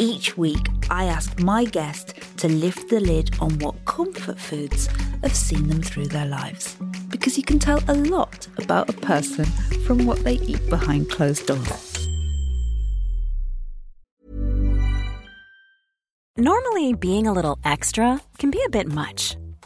Each week, I ask my guest to lift the lid on what comfort foods have seen them through their lives. Because you can tell a lot about a person from what they eat behind closed doors. Normally, being a little extra can be a bit much,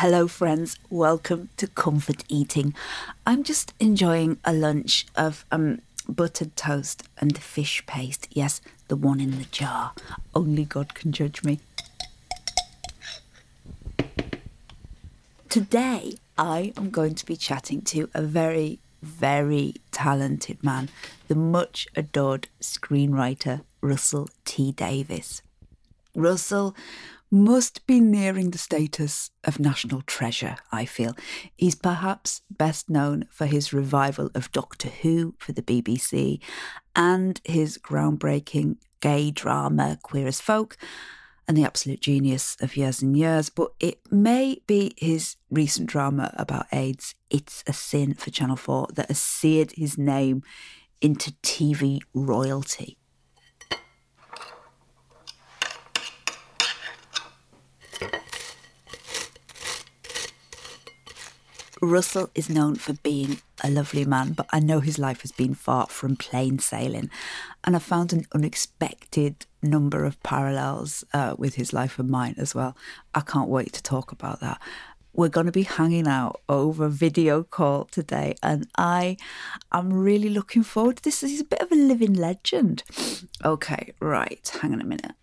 Hello, friends. Welcome to Comfort Eating. I'm just enjoying a lunch of um, buttered toast and fish paste. Yes, the one in the jar. Only God can judge me. Today, I am going to be chatting to a very, very talented man, the much adored screenwriter Russell T Davies. Russell must be nearing the status of national treasure, I feel. He's perhaps best known for his revival of Doctor Who for the BBC and his groundbreaking gay drama Queer as Folk and the absolute genius of Years and Years, but it may be his recent drama about AIDS, It's a Sin for Channel 4, that has seared his name into TV royalty. Russell is known for being a lovely man, but I know his life has been far from plain sailing. And I found an unexpected number of parallels uh, with his life and mine as well. I can't wait to talk about that. We're going to be hanging out over video call today, and I am really looking forward to this. He's a bit of a living legend. Okay, right, hang on a minute.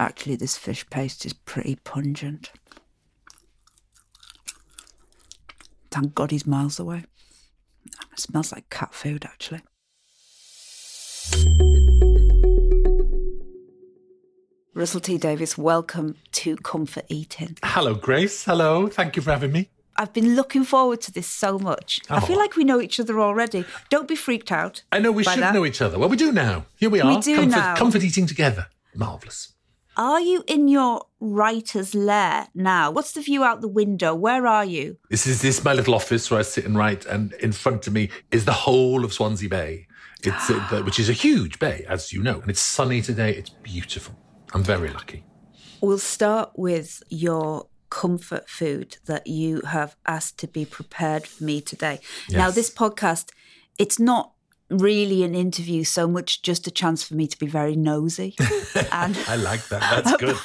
Actually, this fish paste is pretty pungent. Thank God he's miles away. It smells like cat food, actually. Russell T Davies, welcome to Comfort Eating. Hello, Grace. Hello. Thank you for having me. I've been looking forward to this so much. I feel Oh. like we know each other already. Don't be freaked out. I know we should that. know each other. Well, we do now. Here we are. We do comfort, now. Comfort eating together. Marvellous. Are you in your writer's lair now? What's the view out the window? Where are you? This is this is my little office where I sit and write, and in front of me is the whole of Swansea Bay. It's uh, the- which is a huge bay, as you know, and it's sunny today. It's beautiful. I'm very lucky. We'll start with your comfort food that you have asked to be prepared for me today. Now, this podcast, it's not really an interview so much just a chance for me to be very nosy. and I like that. That's good.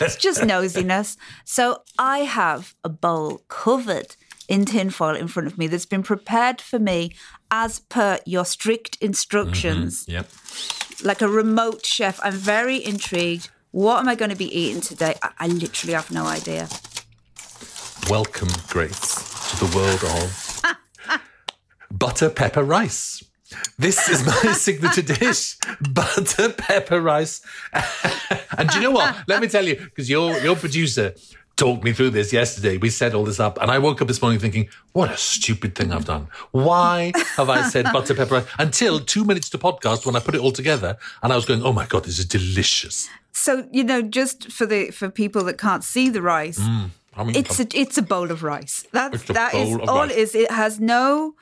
it's just nosiness. So I have a bowl covered in tinfoil in front of me that's been prepared for me as per your strict instructions mm-hmm. yep. like a remote chef. I'm very intrigued. What am I going to be eating today? I, I literally have no idea. Welcome, Grace, to the world of butter pepper rice. This is my signature dish, butter pepper rice. and do you know what? Let me tell you, because your your producer talked me through this yesterday. We set all this up, and I woke up this morning thinking, "What a stupid thing I've done! Why have I said butter pepper rice?" Until two minutes to podcast when I put it all together, and I was going, "Oh my god, this is delicious." So you know, just for the for people that can't see the rice, mm, I mean, it's a it's a bowl of rice. That's that is all rice. it is. It has no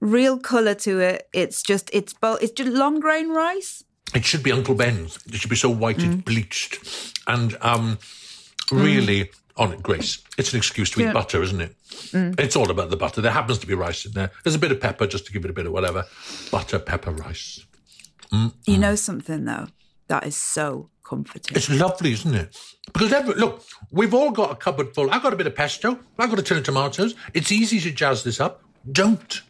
real color to it. It's just it's both. It's just long grain rice. It should be Uncle Ben's. It should be so white Mm. it's bleached. And um, really, on it, Grace, it's an excuse to eat Yeah. butter, isn't it? Mm. It's all about the butter. There happens to be rice in there. There's a bit of pepper just to give it a bit of whatever. Butter, pepper, rice. You know something though that is so comforting. It's lovely, isn't it? Because every, look, we've all got a cupboard full. I've got a bit of pesto. I've got a tin of tomatoes. It's easy to jazz this up. Don't.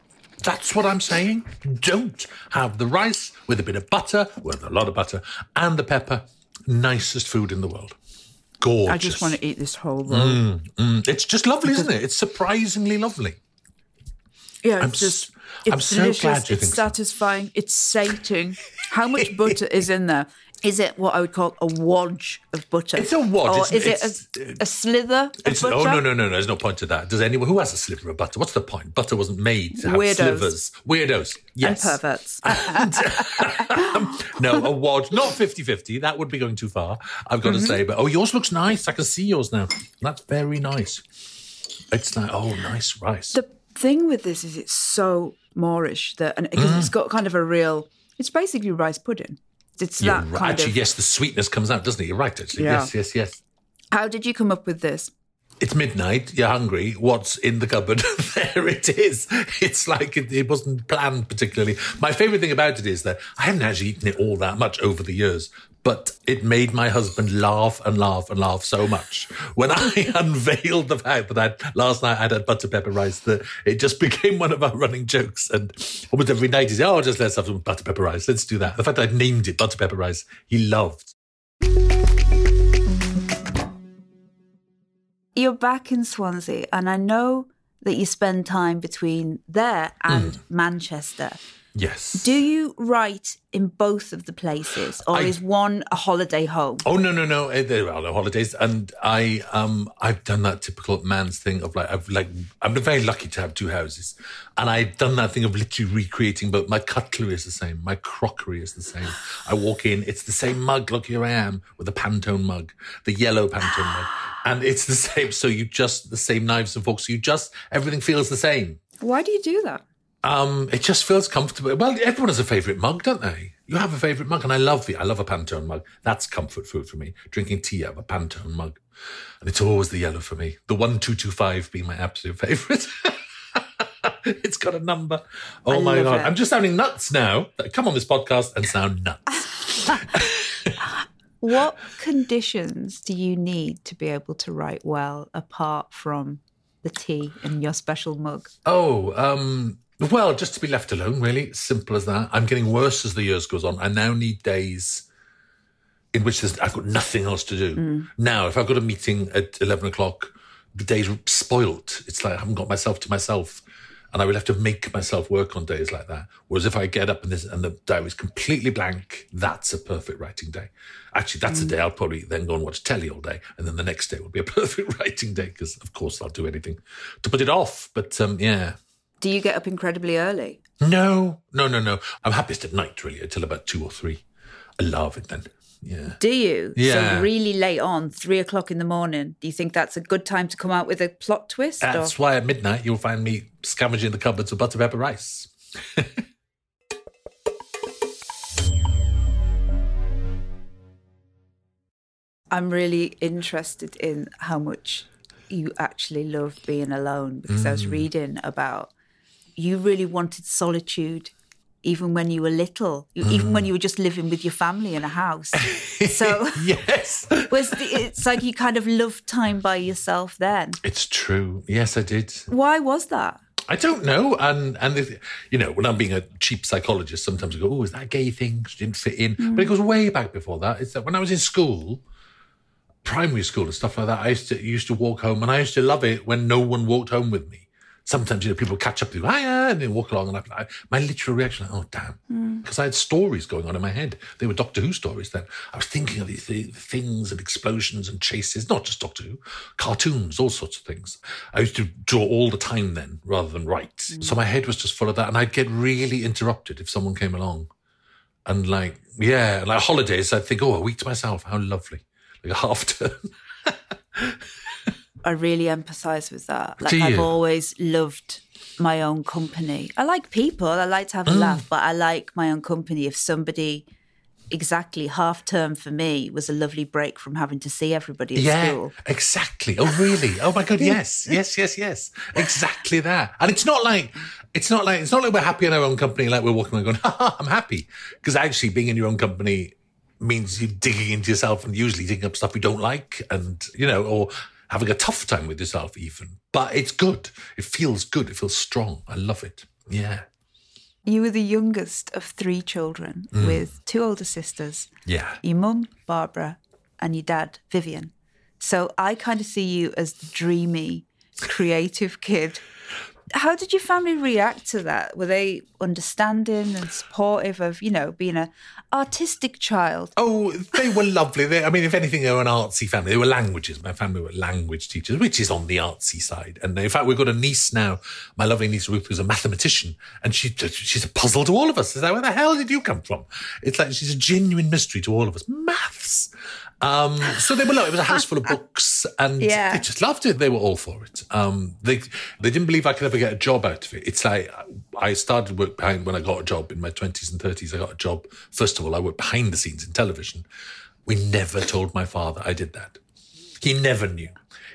That's what I'm saying. Don't have the rice with a bit of butter, with a lot of butter, and the pepper. Nicest food in the world. Gorgeous. I just want to eat this whole roll. Mm, it's just lovely, isn't it? It's surprisingly lovely. Yeah, it's I'm s- just I'm it's so delicious. glad you it's think so. satisfying. It's sating. How much butter is in there? Is it what I would call a wodge of butter? It's a wodge. Or It's- is it's- it a, a slither of It's, butter? oh no no no no! There's no point to that. Does anyone who has a sliver of butter? What's the point? Butter wasn't made to have Weirdos. slivers. Weirdos. Yes. And perverts. no, a wad, not 50-50. That would be going too far. I've got to Mm-hmm. say, but oh, yours looks nice. I can see yours now. That's very nice. It's like oh, nice rice. the thing with this is it's so moreish that, and because Mm. it's got kind of a real, it's basically rice pudding. It's You're that right. kind Actually, of. yes, the sweetness comes out, doesn't it? You're right. Actually, Yeah. yes, yes, yes. How did you come up with this? It's midnight. You're hungry. What's in the cupboard? there it is. It's like it, it wasn't planned particularly. My favorite thing about it is that I haven't actually eaten it all that much over the years, but it made my husband laugh and laugh and laugh so much when I unveiled the fact that I'd, last night I'd had butter pepper rice that it just became one of our running jokes. And almost every night he he's, oh, just let's have some butter pepper rice. Let's do that. The fact that I'd named it butter pepper rice, he loved. You're back in Swansea, and I know that you spend time between there and Mm. Manchester. Yes. Do you write in both of the places, or I- is one a holiday home? Oh no no no! eh, There are no holidays, and I um I've done that typical man's thing of like I've like I'm very lucky to have two houses, and I've done that thing of literally recreating. But my cutlery is the same, my crockery is the same. I walk in, it's the same mug. Look, here I am with a Pantone mug, the yellow Pantone mug, and it's the same. So you just the same knives and forks. You just everything feels the same. Why do you do that? Um, it just feels comfortable. Well, everyone has a favourite mug, don't they? You have a favourite mug, and I love the I love a Pantone mug. That's comfort food for me. Drinking tea out of a Pantone mug, and it's always the yellow for me. The one two two five being my absolute favourite. it's got a number. Oh I my god! it. I'm just sounding nuts now. Come on this podcast and sound nuts. What conditions do you need to be able to write well apart from the tea in your special mug? Oh, um, well, just to be left alone, really. Simple as that. I'm getting worse as the years goes on. I now need days in which there's, I've got nothing else to do. Now, if I've got a meeting at 11 o'clock, the day's spoilt. It's like I haven't got myself to myself. And I will have to make myself work on days like that. Whereas if I get up and, this, and the diary is completely blank, that's a perfect writing day. Actually, that's a day I'll probably then go and watch telly all day. And then the next day will be a perfect writing day because, of course, I'll do anything to put it off. But um, yeah. Do you get up incredibly early? No, no, no, no. I'm happiest at night, really, until about two or three. I love it then. Yeah. Do you? Yeah. So really late on, three o'clock in the morning. Do you think that's a good time to come out with a plot twist? or- That's why at midnight you'll find me scavenging the cupboards of butter pepper rice. I'm really interested in how much you actually love being alone because I Mm. was reading about you really wanted solitude even when you were little, even Mm. when you were just living with your family in a house. So yes. was the, it's like you kind of loved time by yourself then. It's true. Yes, I did. Why was that? I don't know. And, and if, you know, when I'm being a cheap psychologist, sometimes I go, oh, is that a gay thing? She didn't fit in. But it goes way back before that. It's that when I was in school, primary school and stuff like that, I used to, used to walk home and I used to love it when no one walked home with me. Sometimes, you know, people catch up with you, ah, hiya, and then walk along and I, my literal reaction, oh, damn, hmm. because I had stories going on in my head. They were Doctor Who stories then. I was thinking of these th- things and explosions and chases, not just Doctor Who, cartoons, all sorts of things. I used to draw all the time then rather than write. Hmm. So my head was just full of that. And I'd get really interrupted if someone came along. And like, yeah, like holidays, I'd think, oh, a week to myself, how lovely. Like a half term. I really empathise with that. Like I've always loved my own company. I like people. I like to have a Mm. laugh, but I like my own company. If somebody exactly half term for me was a lovely break from having to see everybody at Yeah, school. exactly. Oh, really? Oh my god, yes, yes, yes, yes. Exactly that. And it's not like it's not like it's not like we're happy in our own company, like we're walking around going, ha, ha, I'm happy. Because actually being in your own company means you're digging into yourself and usually digging up stuff you don't like and you know, or having a tough time with yourself even. But it's good. It feels good. It feels strong. I love it. Yeah. You were the youngest of three children Mm. with two older sisters. Yeah. Your mum, Barbara, and your dad, Vivian. So I kind of see you as the dreamy, creative kid. How did your family react to that? Were they understanding and supportive of, you know, being a artistic child? Oh, they were lovely. They, I mean, if anything, they were an artsy family. They were languages. My family were language teachers, which is on the artsy side. And in fact, we've got a niece now, my lovely niece Ruth, who's a mathematician, and she she's a puzzle to all of us. It's like, where the hell did you come from? It's like she's a genuine mystery to all of us. Maths. Um, so they were like, it was a house full of books, and Yeah. they just loved it. They were all for it. Um, they they didn't believe I could ever get a job out of it. It's like I started work behind when I got a job in my twenties and thirties. I got a job. First of all, I worked behind the scenes in television. We never told my father I did that. He never knew.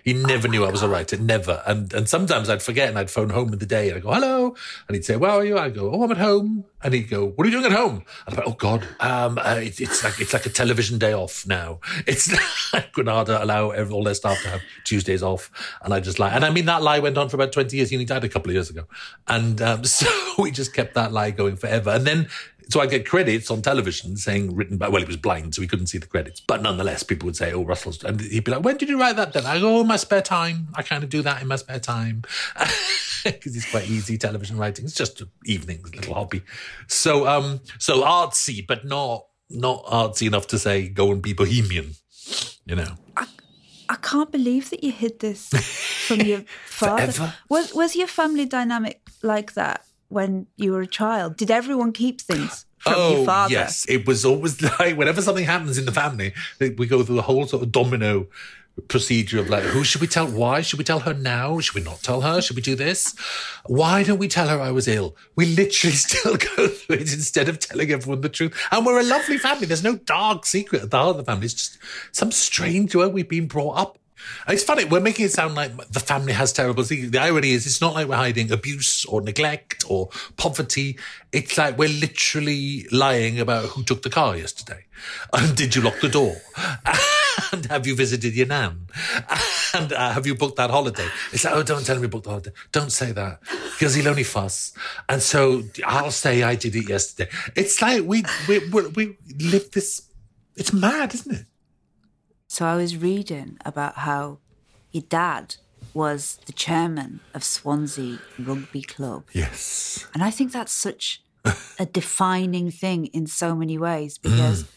He never knew I was a writer. Never. And and sometimes I'd forget and I'd phone home in the day and I'd go, hello. And he'd say, where are you? I'd go, oh, I'm at home. And he'd go, what are you doing at home? And I'm like, oh God, um, uh, it, it's like it's like a television day off now. It's like Granada allow all their staff to have Tuesdays off. And I just lie. And I mean, that lie went on for about 20 years. He only died a couple of years ago. And um, so we just kept that lie going forever. And then so I get credits on television saying written by, well, he was blind, so he couldn't see the credits. But nonetheless, people would say, oh, Russell's, and he'd be like, when did you write that then? I go, oh, in my spare time. I kind of do that in my spare time. Because it's quite easy television writing. It's just evenings, little hobby. So, um, so artsy, but not, not artsy enough to say go and be bohemian, you know. I can't believe that you hid this from your father. Forever. Was was your family dynamic like that when you were a child? Did everyone keep things from your oh, father? Oh, Yes, it was always like whenever something happens in the family, we go through the whole sort of domino procedure of like, who should we tell? Why should we tell her now? Should we not tell her? Should we do this? Why don't we tell her I was ill? We literally still go through it instead of telling everyone the truth. And we're a lovely family. There's no dark secret at the heart of the family. It's just some strange way we've been brought up. It's funny, we're making it sound like the family has terrible things. The irony is, it's not like we're hiding abuse or neglect or poverty. It's like we're literally lying about who took the car yesterday. And did you lock the door? And have you visited your nan? And uh, have you booked that holiday? It's like, oh, don't tell him you booked the holiday. Don't say that because he'll only fuss. And so I'll say I did it yesterday. It's like we, we, we, we live this, it's mad, isn't it? So I was reading about how your dad was the chairman of Swansea Rugby Club. Yes. And I think that's such a defining thing in so many ways because mm.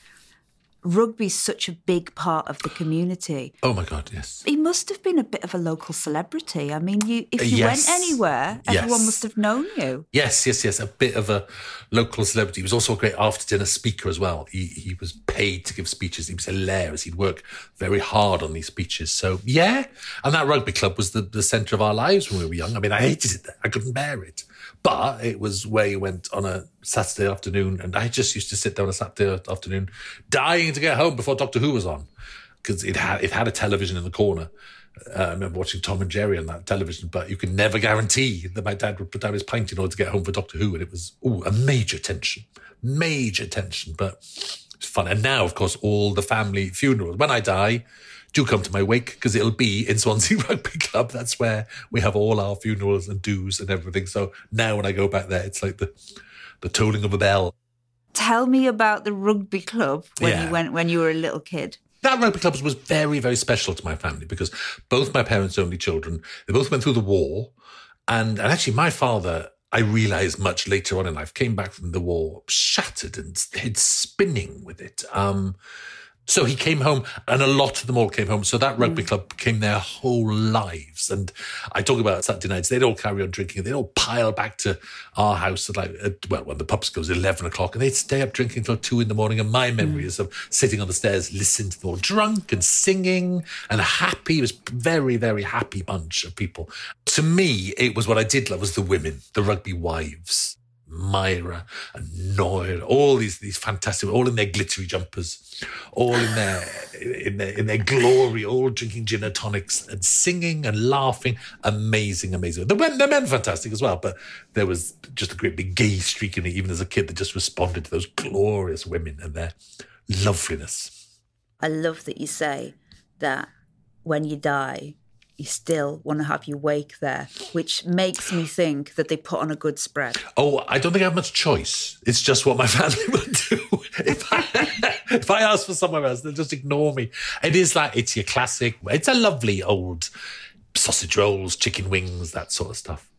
Rugby's such a big part of the community. Oh my God, yes. He must have been a bit of a local celebrity. I mean, you if you Yes. went anywhere, everyone Yes. must have known you. Yes, yes, yes. A bit of a local celebrity. He was also a great after dinner speaker as well. He he was paid to give speeches. He was hilarious. He'd work very hard on these speeches. So yeah. And that rugby club was the, the centre of our lives when we were young. I mean, I hated it. I couldn't bear it. But it was where you went on a Saturday afternoon and I just used to sit down on a Saturday afternoon dying to get home before Doctor Who was on. Because it had it had a television in the corner. Uh, I remember watching Tom and Jerry on that television, but you can never guarantee that my dad would put down his pint in order to get home for Doctor Who. And it was ooh, a major tension, major tension, but it's fun. And now, of course, all the family funerals. When I die, do come to my wake because it'll be in Swansea Rugby Club. That's where we have all our funerals and dues and everything. So now when I go back there, it's like the, the tolling of a bell. Tell me about the rugby club when Yeah. you went when you were a little kid. that rugby club was very, very special to my family because both my parents' only children, they both went through the war. And, and actually, my father I realized much later on in life, came back from the war shattered and head spinning with it. Um, so he came home, and a lot of them all came home. So that rugby mm. club became their whole lives. And I talk about Saturday nights; they'd all carry on drinking. They'd all pile back to our house at like at, well, when the pubs goes eleven o'clock, and they'd stay up drinking till two in the morning. And my memory mm. is of sitting on the stairs, listening to them all drunk and singing and happy. It was very, very happy bunch of people. To me, it was what I did love was the women, the rugby wives. Myra and Noir, all these these fantastic, all in their glittery jumpers, all in their in their in their glory, all drinking gin and tonics and singing and laughing. Amazing, amazing. The men, the men, fantastic as well. But there was just a great big gay streak in it, even as a kid, that just responded to those glorious women and their loveliness. I love that you say that when you die, you still want to have your wake there, which makes me think that they put on a good spread. Oh, I don't think I have much choice. It's just what my family would do. if I, if I ask for somewhere else, they'll just ignore me. It is like, it's your classic, it's a lovely old sausage rolls, chicken wings, that sort of stuff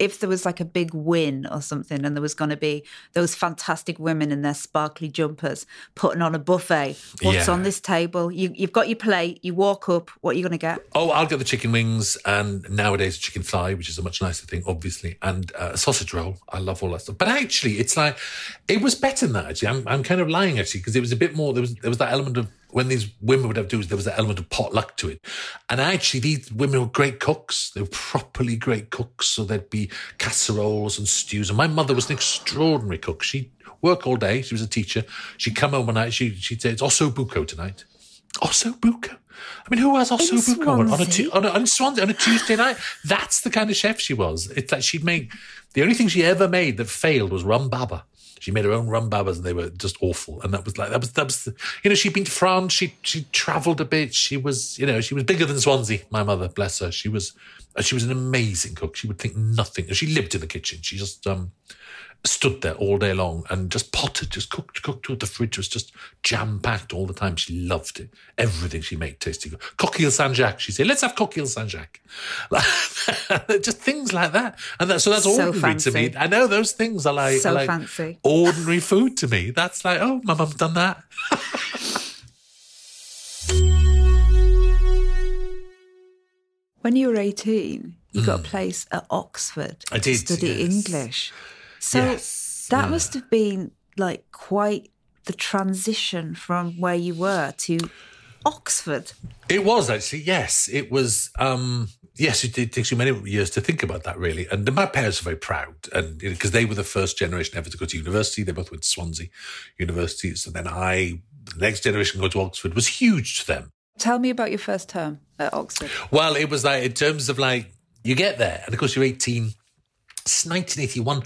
if there was like a big win or something and there was going to be those fantastic women in their sparkly jumpers putting on a buffet what's yeah. on this table? You, you've got your plate you walk up what are you going to get? Oh i'll get the chicken wings and nowadays chicken fly which is a much nicer thing obviously and uh, a sausage roll. I love all that stuff. But actually it's like it was better than that actually. I'm, I'm kind of lying actually because it was a bit more there was there was that element of when these women would have to do, there was an element of potluck to it. And actually, these women were great cooks. They were properly great cooks. So there'd be casseroles and stews. And my mother was an extraordinary cook. She'd work all day. She was a teacher. She'd come home one night. She, she'd say, it's osso buco tonight. Osso buco. I mean, who has osso buco on, on, a, on, a, on, Swansea, on a Tuesday night? That's the kind of chef she was. It's like she'd make, the only thing she ever made that failed was rum baba. She made her own rum babas and they were just awful. And that was like, that was, that was, you know, she'd been to France. She, she traveled a bit. She was, you know, she was bigger than Swansea, my mother, bless her. She was, she was an amazing cook. She would think nothing. She lived in the kitchen. She just, um, stood there all day long and just potted, just cooked, cooked the fridge was just jam packed all the time. She loved it. Everything she made tasted good. Coquille Saint Jacques, she said, let's have coquille Saint Jacques. just things like that. And that, so that's so ordinary fancy. to me. I know those things are like, so are like fancy. ordinary food to me. That's like, oh, my mum's done that. when you were 18, you mm. got a place at Oxford I did, to study yes. English. So yes. that yeah. must have been like quite the transition from where you were to Oxford. It was actually, yes. It was, um, yes, it, it takes you many years to think about that, really. And my parents are very proud, and because they were the first generation ever to go to university. They both went to Swansea University. So then I, the next generation, go to Oxford was huge to them. Tell me about your first term at Oxford. Well, it was like, in terms of like, you get there, and of course, you're 18. It's 1981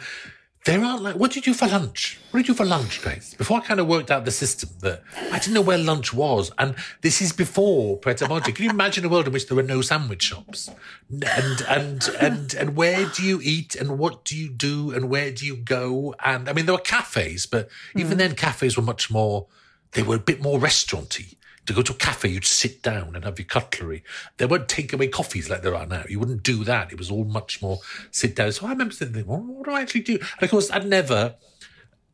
there are like, what did you do for lunch? What did you do for lunch, guys? Before I kind of worked out the system that I didn't know where lunch was. And this is before Pret a. Can you imagine a world in which there were no sandwich shops? And, and, and, and where do you eat and what do you do and where do you go? And I mean, there were cafes, but even mm. then cafes were much more, they were a bit more restauranty to go to a cafe, you'd sit down and have your cutlery. There weren't takeaway coffees like there are now. You wouldn't do that. It was all much more sit down. So I remember thinking, well, what do I actually do? And of course, I'd never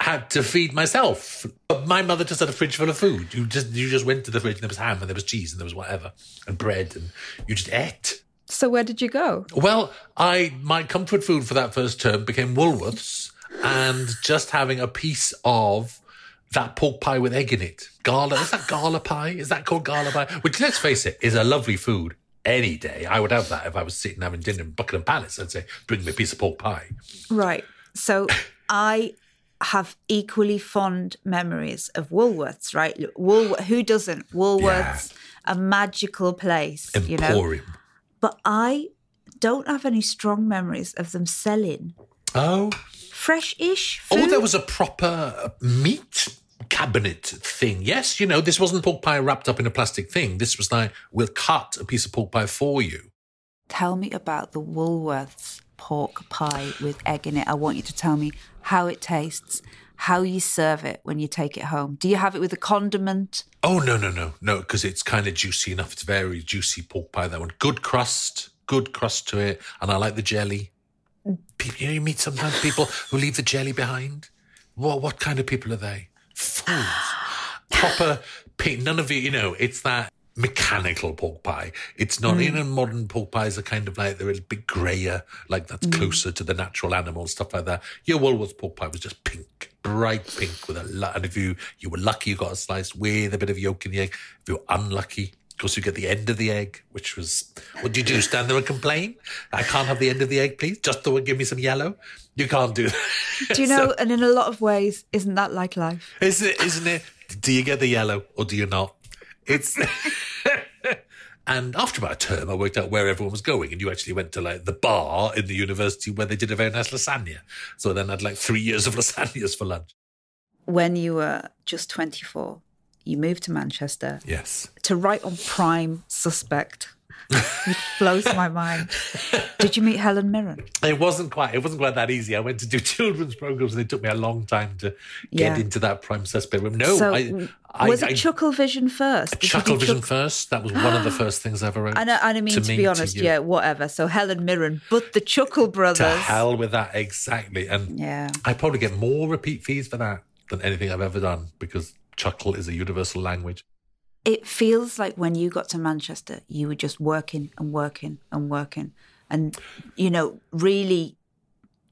had to feed myself. But my mother just had a fridge full of food. You just you just went to the fridge and there was ham and there was cheese and there was whatever and bread and you just ate. So where did you go? Well, I my comfort food for that first term became Woolworths and just having a piece of that pork pie with egg in it. Gala, is that gala pie? Is that called gala pie? Which, let's face it, is a lovely food any day. I would have that if I was sitting having dinner in Buckingham Palace. I'd say, bring me a piece of pork pie. Right. So I have equally fond memories of Woolworths, right? Wool, who doesn't? Woolworths, yeah. a magical place, Emporium. you know. But I don't have any strong memories of them selling. Oh. Fresh-ish. Oh, there was a proper meat cabinet thing. Yes, you know, this wasn't pork pie wrapped up in a plastic thing. This was like, we'll cut a piece of pork pie for you. Tell me about the Woolworths pork pie with egg in it. I want you to tell me how it tastes, how you serve it when you take it home. Do you have it with a condiment? Oh, no, no, no, no, because it's kind of juicy enough. It's very juicy pork pie, that one. Good crust, good crust to it. And I like the jelly. people, you know, you meet sometimes people who leave the jelly behind. What what kind of people are they? Proper pink. None of it. You know, it's that mechanical pork pie. It's not. You mm. know, modern pork pies are kind of like they're a bit grayer, like that's mm. closer to the natural animal stuff like that. Your Woolworths pork pie was just pink, bright pink with a lot. And if you you were lucky, you got a slice with a bit of yolk in the egg. If you were unlucky. Of course, you get the end of the egg, which was what do you do? Stand there and complain? I can't have the end of the egg, please. Just the one, give me some yellow. You can't do that. Do you know? and in a lot of ways, isn't that like life? Isn't it? Isn't it? Do you get the yellow or do you not? It's. and after about a term, I worked out where everyone was going, and you actually went to like the bar in the university where they did a very nice lasagna. So then I had like three years of lasagnas for lunch. When you were just 24, you moved to Manchester Yes. to write on Prime Suspect, which blows my mind. Did you meet Helen Mirren? It wasn't quite. It wasn't quite that easy. I went to do children's programs, and it took me a long time to get Yeah. into that prime suspect room. No, so, I, I, was I, it Chuckle Vision first? Did you do Chuckle Vision Chuck- first. That was one of the first things I ever wrote. I and I mean, to, me, be honest, you. yeah, whatever. So Helen Mirren, but the Chuckle Brothers. To hell with that, exactly. And Yeah. I probably get more repeat fees for that than anything I've ever done because Chuckle is a universal language. It feels like when you got to Manchester, you were just working and working and working and, you know, really,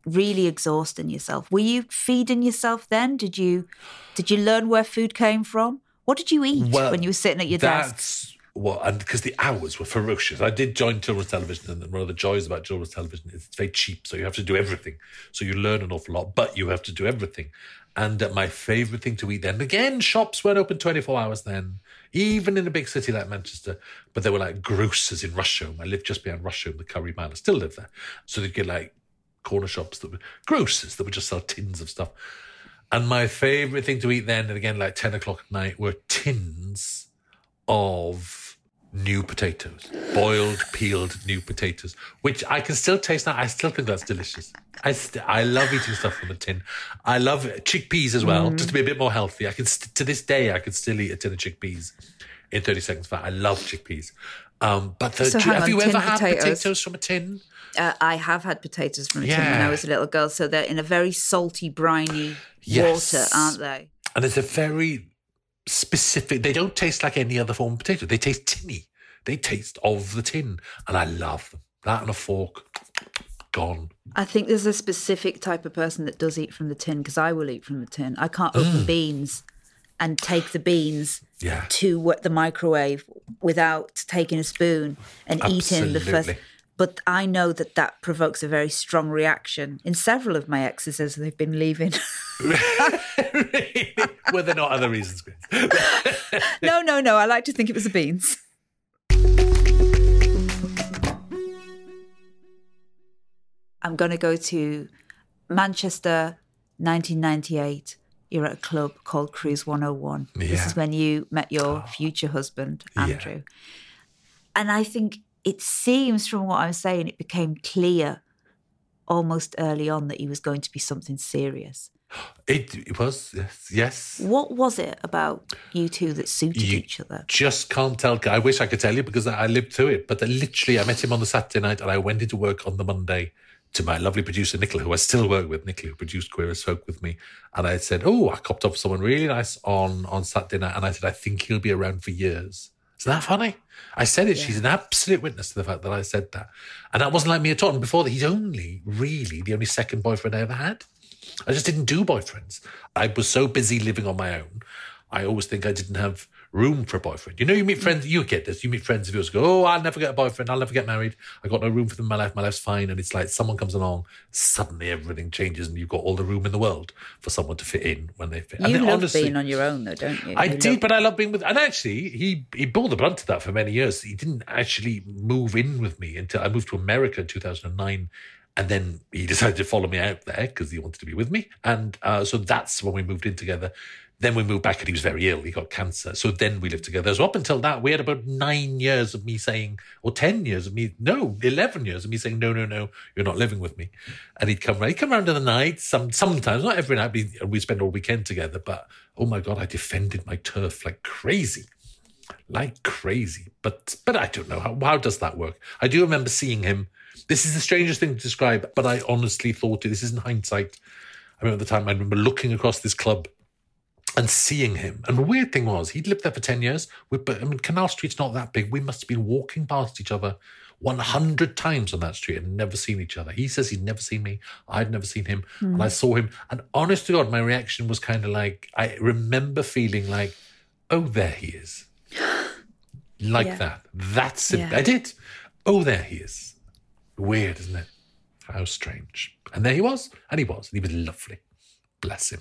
really exhausting yourself. Were you feeding yourself then? Did you, did you learn where food came from? What did you eat when you were sitting at your desk? That's what, and because the hours were ferocious. I did join children's television, and one of the joys about children's television is it's very cheap, so you have to do everything. So you learn an awful lot, but you have to do everything. And my favorite thing to eat then, again, shops weren't open 24 hours then, even in a big city like Manchester, but there were like grocers in Rusholme. I lived just behind Rusholme, the Curry Mile. I still live there. So they'd get like corner shops that were grocers that would just sell tins of stuff. And my favorite thing to eat then, and again, like 10 o'clock at night, were tins of new potatoes, boiled, peeled new potatoes, which I can still taste now. I still think that's delicious. I st- I love eating stuff from a tin. I love chickpeas as well, just to be a bit more healthy. I can st- to this day I can still eat a tin of chickpeas in 30 seconds flat. I love chickpeas. Um, but the, So do- have on, you ever had potatoes. potatoes from a tin? Uh, I have had potatoes from a tin when I was a little girl, so they're in a very salty, briny Yes. water, aren't they? And it's a very specific. They don't taste like any other form of potato. They taste tinny. They taste of the tin, and I love them. That and a fork, gone. I think there's a specific type of person that does eat from the tin because I will eat from the tin. I can't Mm. open beans and take the beans Yeah. to what the microwave without taking a spoon and eating the first. Absolutely. But I know that that provokes a very strong reaction in several of my exes as they've been leaving. really? Were there not other reasons, Grace? no, no, no. I like to think it was the beans. I'm going to go to Manchester, 1998. You're at a club called Cruise 101. This is when you met your oh. future husband, Yeah. Andrew. And I think it seems from what I'm saying, it became clear almost early on that he was going to be something serious. It, it was, yes. yes. What was it about you two that suited You each other? Just can't tell. I wish I could tell you because I lived through it. But literally, I met him on the Saturday night and I went into work on the Monday to my lovely producer, Nicola, who I still work with, Nicola, who produced Queer as Folk with me. And I said, Oh, I copped off someone really nice on, on Saturday night. And I said, I think he'll be around for years. Isn't that funny? I said it. She's an absolute witness to the fact that I said that. And that wasn't like me at all. And before that, he's only really the only second boyfriend I ever had. I just didn't do boyfriends. I was so busy living on my own. I always think I didn't have room for a boyfriend. You know, you meet friends, you get this, you meet friends of yours go, Oh, I'll never get a boyfriend, I'll never get married. I got no room for them in my life, my life's fine. And it's like someone comes along, suddenly everything changes and you've got all the room in the world for someone to fit in when they fit. You and love honestly- being on your own, though, don't you? I You did, love- but I love being with. And actually, he he bore the brunt of that for many years. He didn't actually move in with me until I moved to America in two thousand and nine, and then he decided to follow me out there because he wanted to be with me. And uh, so that's when we moved in together. Then we moved back, and he was very ill. He got cancer. So then we lived together. So up until that, we had about nine years of me saying, or ten years of me, no, eleven years of me saying, no, no, no, you're not living with me. And he'd come round. He'd come round in the night. Some sometimes, not every night. We we spend all weekend together. But oh my god, I defended my turf like crazy like crazy. But but I don't know how how does that work. I do remember seeing him This is the strangest thing to describe, but I honestly thought it. This is in hindsight. I remember the time I remember looking across this club and seeing him. And the weird thing was, he'd lived there for 10 years. We, but I mean, Canal Street's not that big. We must have been walking past each other 100 times on that street and never seen each other. He says he'd never seen me. I'd never seen him. Mm. And I saw him. And honest to God, my reaction was kind of like, I remember feeling like, oh, there he is. like yeah. that. That's it. Yeah. I did. Oh, there he is. Weird, isn't it? How strange. And there he was. And he was. And he was lovely. Bless him.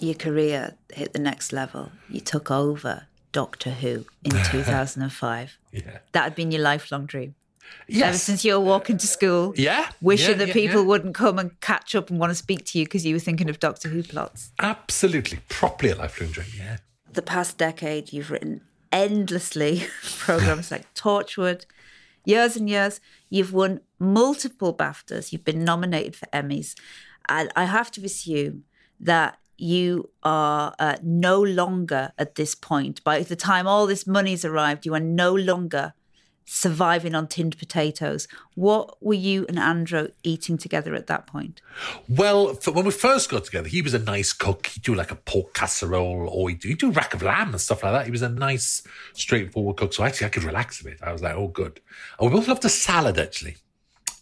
Your career hit the next level. You took over Doctor Who in 2005. yeah. That had been your lifelong dream. Yes. Ever since you were walking to school. Yeah. Wishing yeah, that yeah, people yeah. wouldn't come and catch up and want to speak to you because you were thinking of Doctor Who plots. Absolutely. Properly a lifelong dream, yeah. The past decade, you've written endlessly programs like Torchwood, years and years. You've won multiple BAFTAs. You've been nominated for Emmys. And I have to assume that you are uh, no longer at this point. By the time all this money's arrived, you are no longer surviving on tinned potatoes. What were you and Andrew eating together at that point? Well, when we first got together, he was a nice cook. He'd do like a pork casserole or he'd do, he'd do rack of lamb and stuff like that. He was a nice, straightforward cook. So actually, I could relax a bit. I was like, oh, good. And we both loved a salad, actually.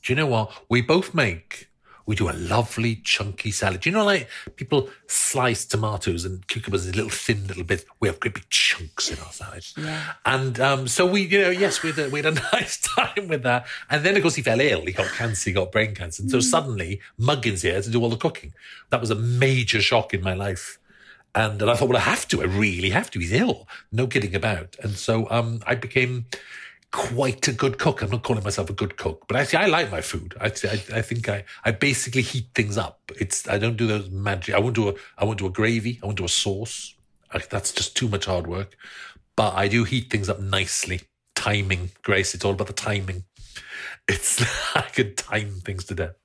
Do you know what? We both make we do a lovely chunky salad. You know, like people slice tomatoes and cucumbers in little thin little bits. We have great big chunks in our salad. Yeah. And um, so we, you know, yes, we had, a, we had a nice time with that. And then, of course, he fell ill. He got cancer, he got brain cancer. And so suddenly Muggins here to do all the cooking. That was a major shock in my life. And, and I thought, well, I have to. I really have to. He's ill. No kidding about. And so um, I became quite a good cook. I'm not calling myself a good cook, but actually I like my food. I, I, I think I, I basically heat things up. It's I don't do those magic. I won't do a I won't do a gravy. I won't do a sauce. I, that's just too much hard work. But I do heat things up nicely. Timing, Grace. It's all about the timing. It's I can time things to death.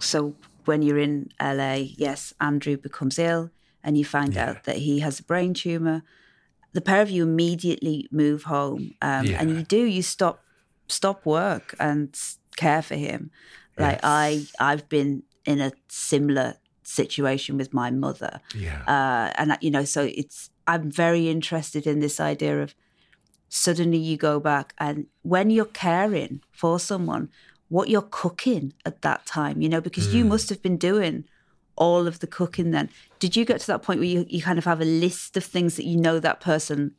So when you're in LA, yes, Andrew becomes ill, and you find Yeah. out that he has a brain tumor the pair of you immediately move home, um, Yeah. and you do you stop stop work and care for him. Like Yes. I I've been in a similar situation with my mother, Yeah. uh, and you know, so it's I'm very interested in this idea of suddenly you go back and when you're caring for someone, what you're cooking at that time, you know, because Hmm. you must have been doing all of the cooking then. Did you get to that point where you, you kind of have a list of things that you know that person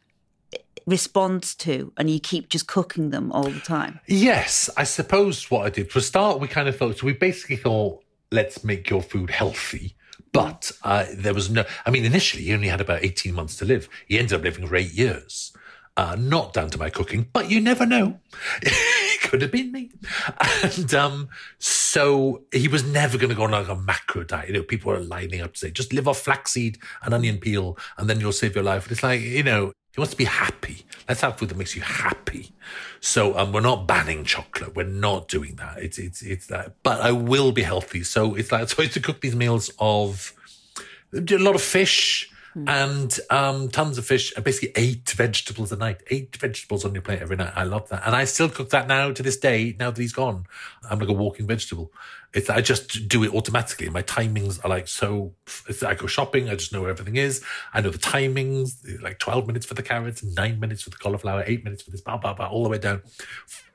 responds to and you keep just cooking them all the time? Yes, I suppose what I did for a start, we kind of thought so. We basically thought, let's make your food healthy. But uh, there was no. I mean, initially he only had about eighteen months to live. He ended up living for eight years. Uh, not down to my cooking, but you never know. it could have been me. And um, so he was never going to go on like a macro diet. You know, people are lining up to say, just live off flaxseed and onion peel, and then you'll save your life. And it's like, you know, he wants to be happy. Let's have food that makes you happy. So um, we're not banning chocolate. We're not doing that. It's it's it's that. But I will be healthy. So it's like so I used to cook these meals of a lot of fish. And um, tons of fish, and basically eight vegetables a night. Eight vegetables on your plate every night. I love that, and I still cook that now to this day. Now that he's gone, I'm like a walking vegetable. It's I just do it automatically. My timings are like so. I go shopping. I just know where everything is. I know the timings. Like twelve minutes for the carrots, nine minutes for the cauliflower, eight minutes for this, blah blah blah, all the way down.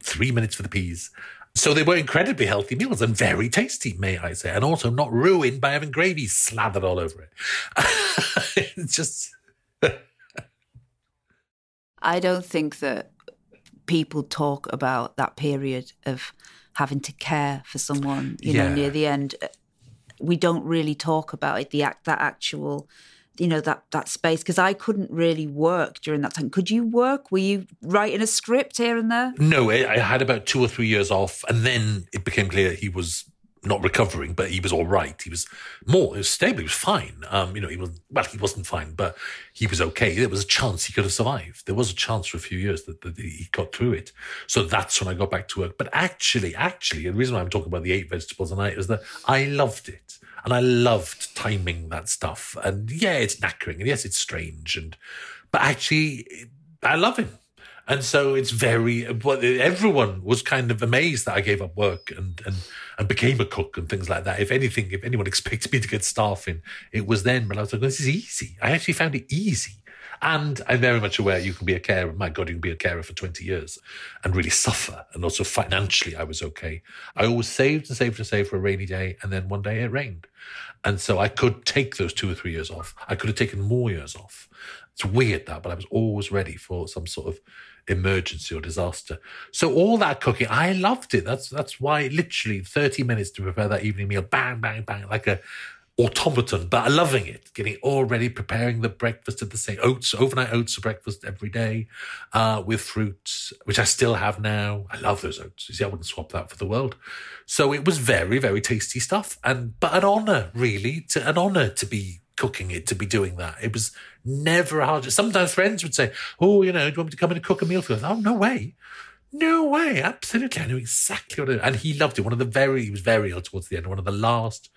Three minutes for the peas. So they were incredibly healthy meals and very tasty, may I say, and also not ruined by having gravy slathered all over it. it's just. I don't think that people talk about that period of having to care for someone, you know, near the end. We don't really talk about it, the act, that actual, you know, that that space. Because I couldn't really work during that time. Could you work? Were you writing a script here and there? No, I I had about two or three years off, and then it became clear he was not recovering, but he was all right. He was more, he was stable, he was fine. Um, you know, he was well, he wasn't fine, but he was okay. There was a chance he could have survived. There was a chance for a few years that, that he got through it. So that's when I got back to work. But actually, actually, the reason why I'm talking about the eight vegetables a night is that I loved it. And I loved timing that stuff. And yeah, it's knackering, and yes, it's strange, and but actually, I love him. And so it's very, everyone was kind of amazed that I gave up work and, and, and became a cook and things like that. If anything, if anyone expected me to get staff in, it was then. But I was like, this is easy. I actually found it easy. And I'm very much aware you can be a carer. My God, you can be a carer for 20 years and really suffer. And also financially, I was okay. I always saved and saved and saved for a rainy day. And then one day it rained. And so I could take those two or three years off. I could have taken more years off. It's weird that, but I was always ready for some sort of emergency or disaster. So all that cooking, I loved it. That's that's why literally 30 minutes to prepare that evening meal, bang, bang, bang, like a automaton, but loving it, getting all ready, preparing the breakfast at the same oats, overnight oats for breakfast every day, uh, with fruits, which I still have now. I love those oats. You see, I wouldn't swap that for the world. So it was very, very tasty stuff. And but an honor, really, to an honor to be cooking it, to be doing that. It was never a hard. Sometimes friends would say, Oh, you know, do you want me to come in and cook a meal for us? Oh, no way. No way, absolutely. I knew exactly what it And he loved it. One of the very, he was very ill towards the end. One of the last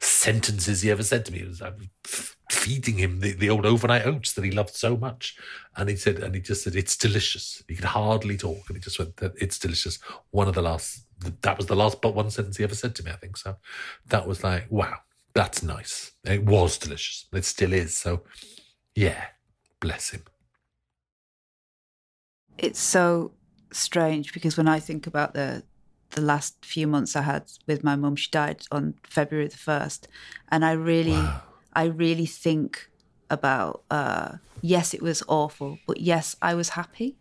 sentences he ever said to me was, I was feeding him the, the old overnight oats that he loved so much. And he said, and he just said, it's delicious. He could hardly talk. And he just went, it's delicious. One of the last, that was the last but one sentence he ever said to me, I think. So that was like, wow, that's nice. It was delicious. It still is. So yeah, bless him. It's so strange because when I think about the the last few months I had with my mum, she died on February the first, and I really, I really think about. Uh, yes, it was awful, but yes, I was happy.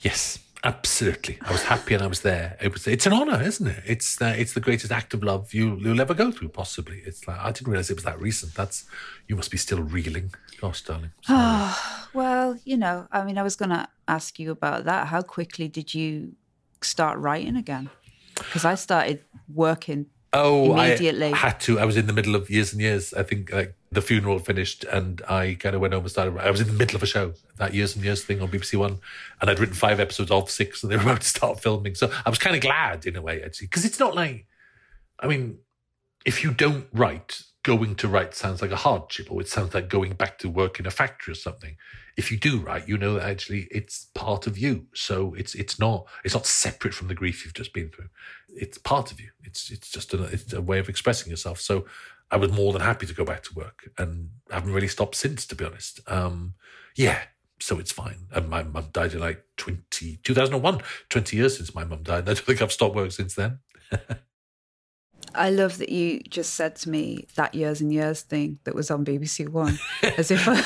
Yes, absolutely. I was happy and I was there. It was. It's an honor, isn't it? It's uh, it's the greatest act of love you, you'll ever go through. Possibly. It's like I didn't realize it was that recent. That's you must be still reeling. Gosh, darling. Sorry. Well, you know, I mean, I was going to ask you about that. How quickly did you start writing again? Because I started working Oh, immediately. I had to. I was in the middle of years and years. I think like the funeral finished, and I kind of went home and started. I was in the middle of a show, that years and years thing on BBC One, and I'd written five episodes of six, and they were about to start filming. So I was kind of glad in a way, actually, because it's not like, I mean, if you don't write, going to write sounds like a hardship, or it sounds like going back to work in a factory or something. If you do write, you know that actually it's part of you. So it's it's not it's not separate from the grief you've just been through. It's part of you. It's it's just a, it's a way of expressing yourself. So I was more than happy to go back to work, and I haven't really stopped since, to be honest. Um, yeah. So it's fine. And my mum died in like 20, 2001, 20 years since my mum died. I don't think I've stopped work since then. I love that you just said to me that years and years thing that was on BBC One, as if I,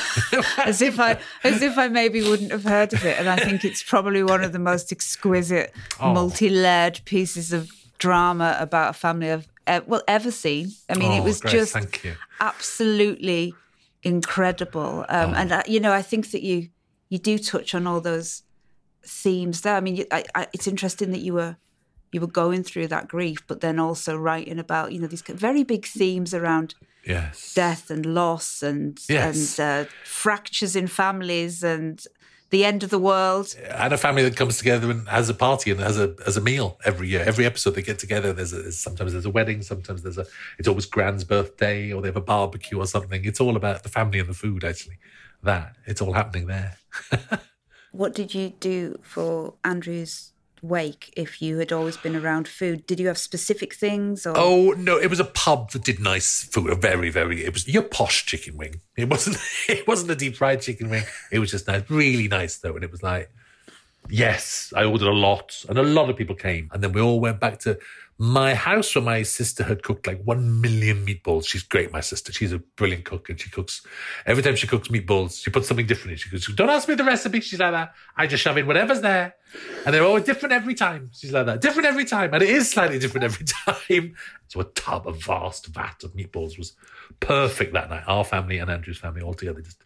as if I, as if I maybe wouldn't have heard of it. And I think it's probably one of the most exquisite, Oh. multi-layered pieces of drama about a family I've e- well ever seen. I mean, it Oh, was Grace, just absolutely incredible. Um, Oh. And uh, you know, I think that you you do touch on all those themes there. I mean, you- I, I, it's interesting that you were you were going through that grief, but then also writing about you know these very big themes around Yes. death and loss and Yes. and uh, fractures in families and the end of the world. and a family that comes together and has a party and has a has a meal every year. Every episode they get together. There's, a, there's sometimes there's a wedding, sometimes there's a it's always Grand's birthday or they have a barbecue or something. It's all about the family and the food. Actually, that it's all happening there. What did you do for Andrew's wake if you had always been around food? Did you have specific things or Oh no, it was a pub that did nice food. A very very it was your posh chicken wing. It wasn't it wasn't a deep fried chicken wing. It was just nice, really nice though, and it was like. Yes, I ordered a lot, and a lot of people came. And then we all went back to my house where my sister had cooked like one million meatballs. She's great, my sister. She's a brilliant cook, and she cooks every time she cooks meatballs, she puts something different in. She goes, "Don't ask me the recipe." She's like that. I just shove in whatever's there, and they're always different every time. She's like that, different every time, and it is slightly different every time. So a tub, a vast vat of meatballs was perfect that night. Our family and Andrew's family all together, just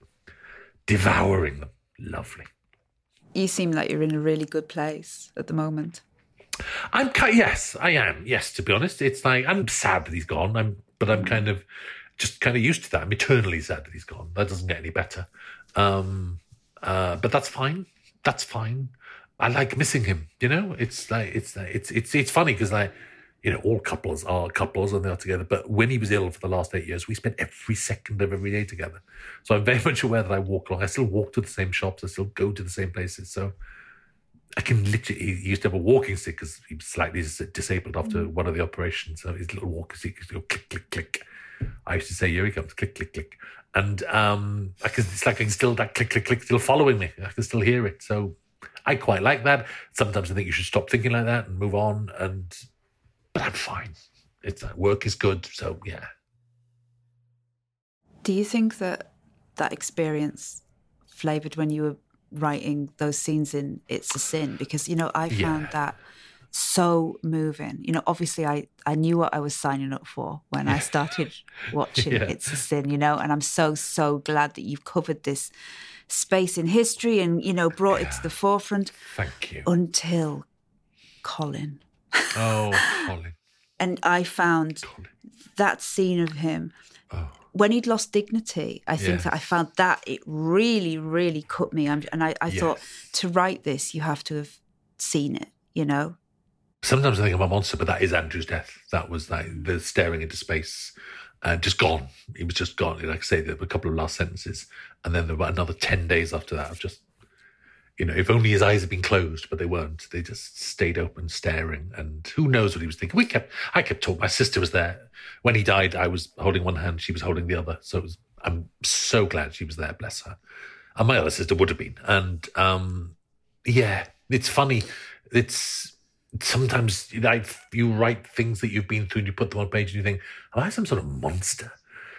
devouring them. Lovely. you seem like you're in a really good place at the moment? I'm ki- yes, I am. Yes, to be honest, it's like I'm sad that he's gone. I'm, but I'm kind of just kind of used to that. I'm eternally sad that he's gone. That doesn't get any better. Um, uh, but that's fine. That's fine. I like missing him. You know, it's like it's like, it's it's it's funny because like you know all couples are couples and they're together. But when he was ill for the last eight years, we spent every second of every day together. So I'm very much aware that I walk along. I still walk to the same shops. I still go to the same places. So. I can literally. He used to have a walking stick because he was slightly disabled after one of the operations. So his little walking stick used to go click, click, click. I used to say, "Here he comes!" Click, click, click. And um, I can, it's like I can still that click, click, click, still following me. I can still hear it. So I quite like that. Sometimes I think you should stop thinking like that and move on. And but I'm fine. It's uh, work is good. So yeah, Do you think that that experience flavored when you were writing those scenes in It's a Sin? Because, you know, I found Yeah. that so moving. You know, obviously I, I knew what I was signing up for when I started watching Yeah. It's a Sin, you know, and I'm so, so glad that you've covered this space in history and, you know, brought it to the forefront thank you. until Colin. Oh, Colin. And I found Colin. that scene of him oh. When he'd lost dignity. I think that I found that it really, really cut me. I'm- And I, I thought to write this, you have to have seen it, you know? Sometimes I think I'm a monster, but that is Andrew's death. That was like the staring into space, uh, just gone. He was just gone. Like I say, there were a couple of last sentences, and then there were another ten days after that of just, you know, if only his eyes had been closed, but they weren't. They just stayed open, staring, and who knows what he was thinking. We kept, I kept talking. My sister was there when he died. I was holding one hand, she was holding the other. So was. I'm so glad she was there. Bless her. And my other sister would have been. And um, yeah, it's funny. It's sometimes you write things that you've been through and you put them on page and you think, am I some sort of monster?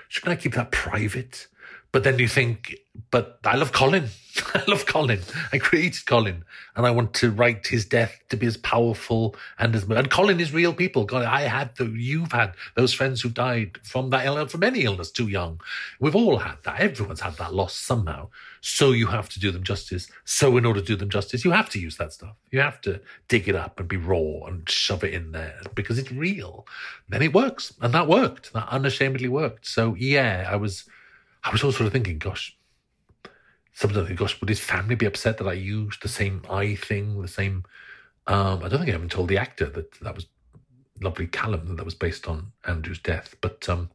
Shouldn't I keep that private? But then you think, but I love Colin. I love Colin. I created Colin, and I want to write his death to be as powerful and as and Colin is real people. God, I had the you've had those friends who died from that illness, from any illness, too young. We've all had that. Everyone's had that loss somehow. So you have to do them justice. So in order to do them justice, you have to use that stuff. You have to dig it up and be raw and shove it in there because it's real. Then it works, and that worked. That unashamedly worked. So yeah, I was. I was also sort of thinking, gosh, sometimes I gosh, would his family be upset that I used the same eye thing, the same? Um, I don't think I even told the actor that that was lovely Callum that that was based on Andrew's death. But um,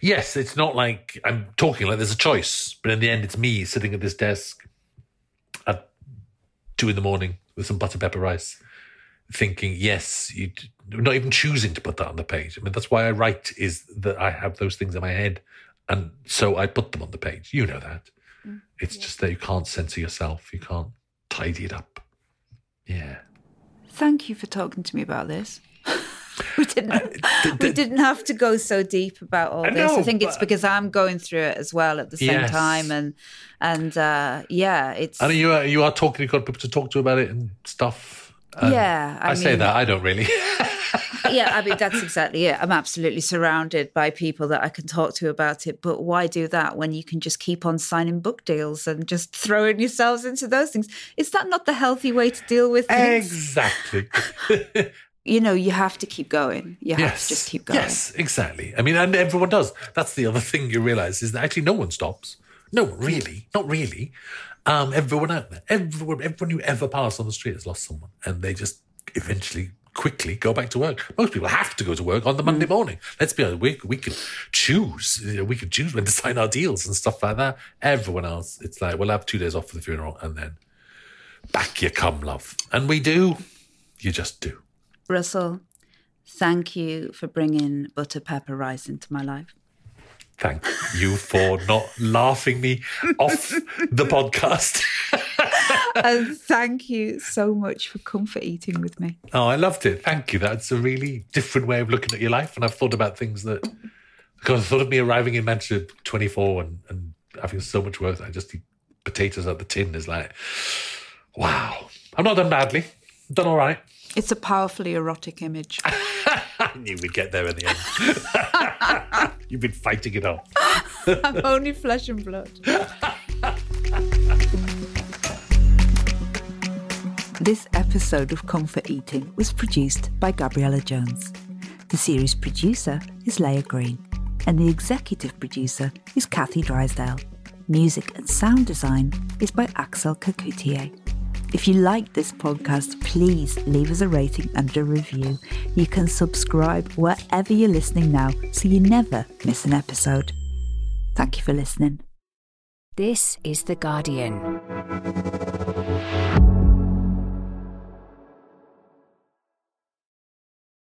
yes, it's not like I'm talking like there's a choice, but in the end, it's me sitting at this desk at two in the morning with some butter pepper rice, thinking, yes, you not even choosing to put that on the page. I mean, that's why I write is that I have those things in my head, and so I put them on the page. You know that. It's just that you can't censor yourself. You can't tidy it up. Yeah. Thank you for talking to me about this. we didn't d- we didn't have to go so deep about all I this. I know, think it's because I'm going through it as well at the same Yes. time and and uh yeah, it's And you are you are talking. You've got people to talk to about it and stuff. And Yeah, I I, say that I don't really. yeah, I mean that's exactly it. I'm absolutely surrounded by people that I can talk to about it. But why do that when you can just keep on signing book deals and just throwing yourselves into those things? Is that not the healthy way to deal with things? exactly. You know, you have to keep going. You have yes. to just keep going. Yes, exactly. I mean, and everyone does. That's the other thing you realize is that actually no one stops. No, really, not really. Um, everyone out there, everyone, everyone you ever pass on the street has lost someone, and they just eventually quickly go back to work. Most people have to go to work on the Monday mm. morning. Let's be honest, we, we can choose. You know, we can choose when to sign our deals and stuff like that. Everyone else, it's like, we'll have two days off for the funeral and then back you come, love. And we do. You just do. Russell, thank you for bringing butter pepper rice into my life. Thank you for not laughing me off the podcast. And thank you so much for comfort eating with me. Oh, I loved it. Thank you. That's a really different way of looking at your life. And I've thought about things that, because I thought of me arriving in Manchester 24 and, and having so much work, I just eat potatoes at the tin is like, wow. I'm not done badly. I'm done all right. It's a powerfully erotic image. I knew we'd get there in the end. You've been fighting it off. I'm only flesh and blood. This episode of Comfort Eating was produced by Gabriella Jones. The series producer is Leah Green, and the executive producer is Kathy Drysdale. Music and sound design is by Axel Kacoutié. If you like this podcast, please leave us a rating and a review. You can subscribe wherever you're listening now so you never miss an episode. Thank you for listening. This is The Guardian.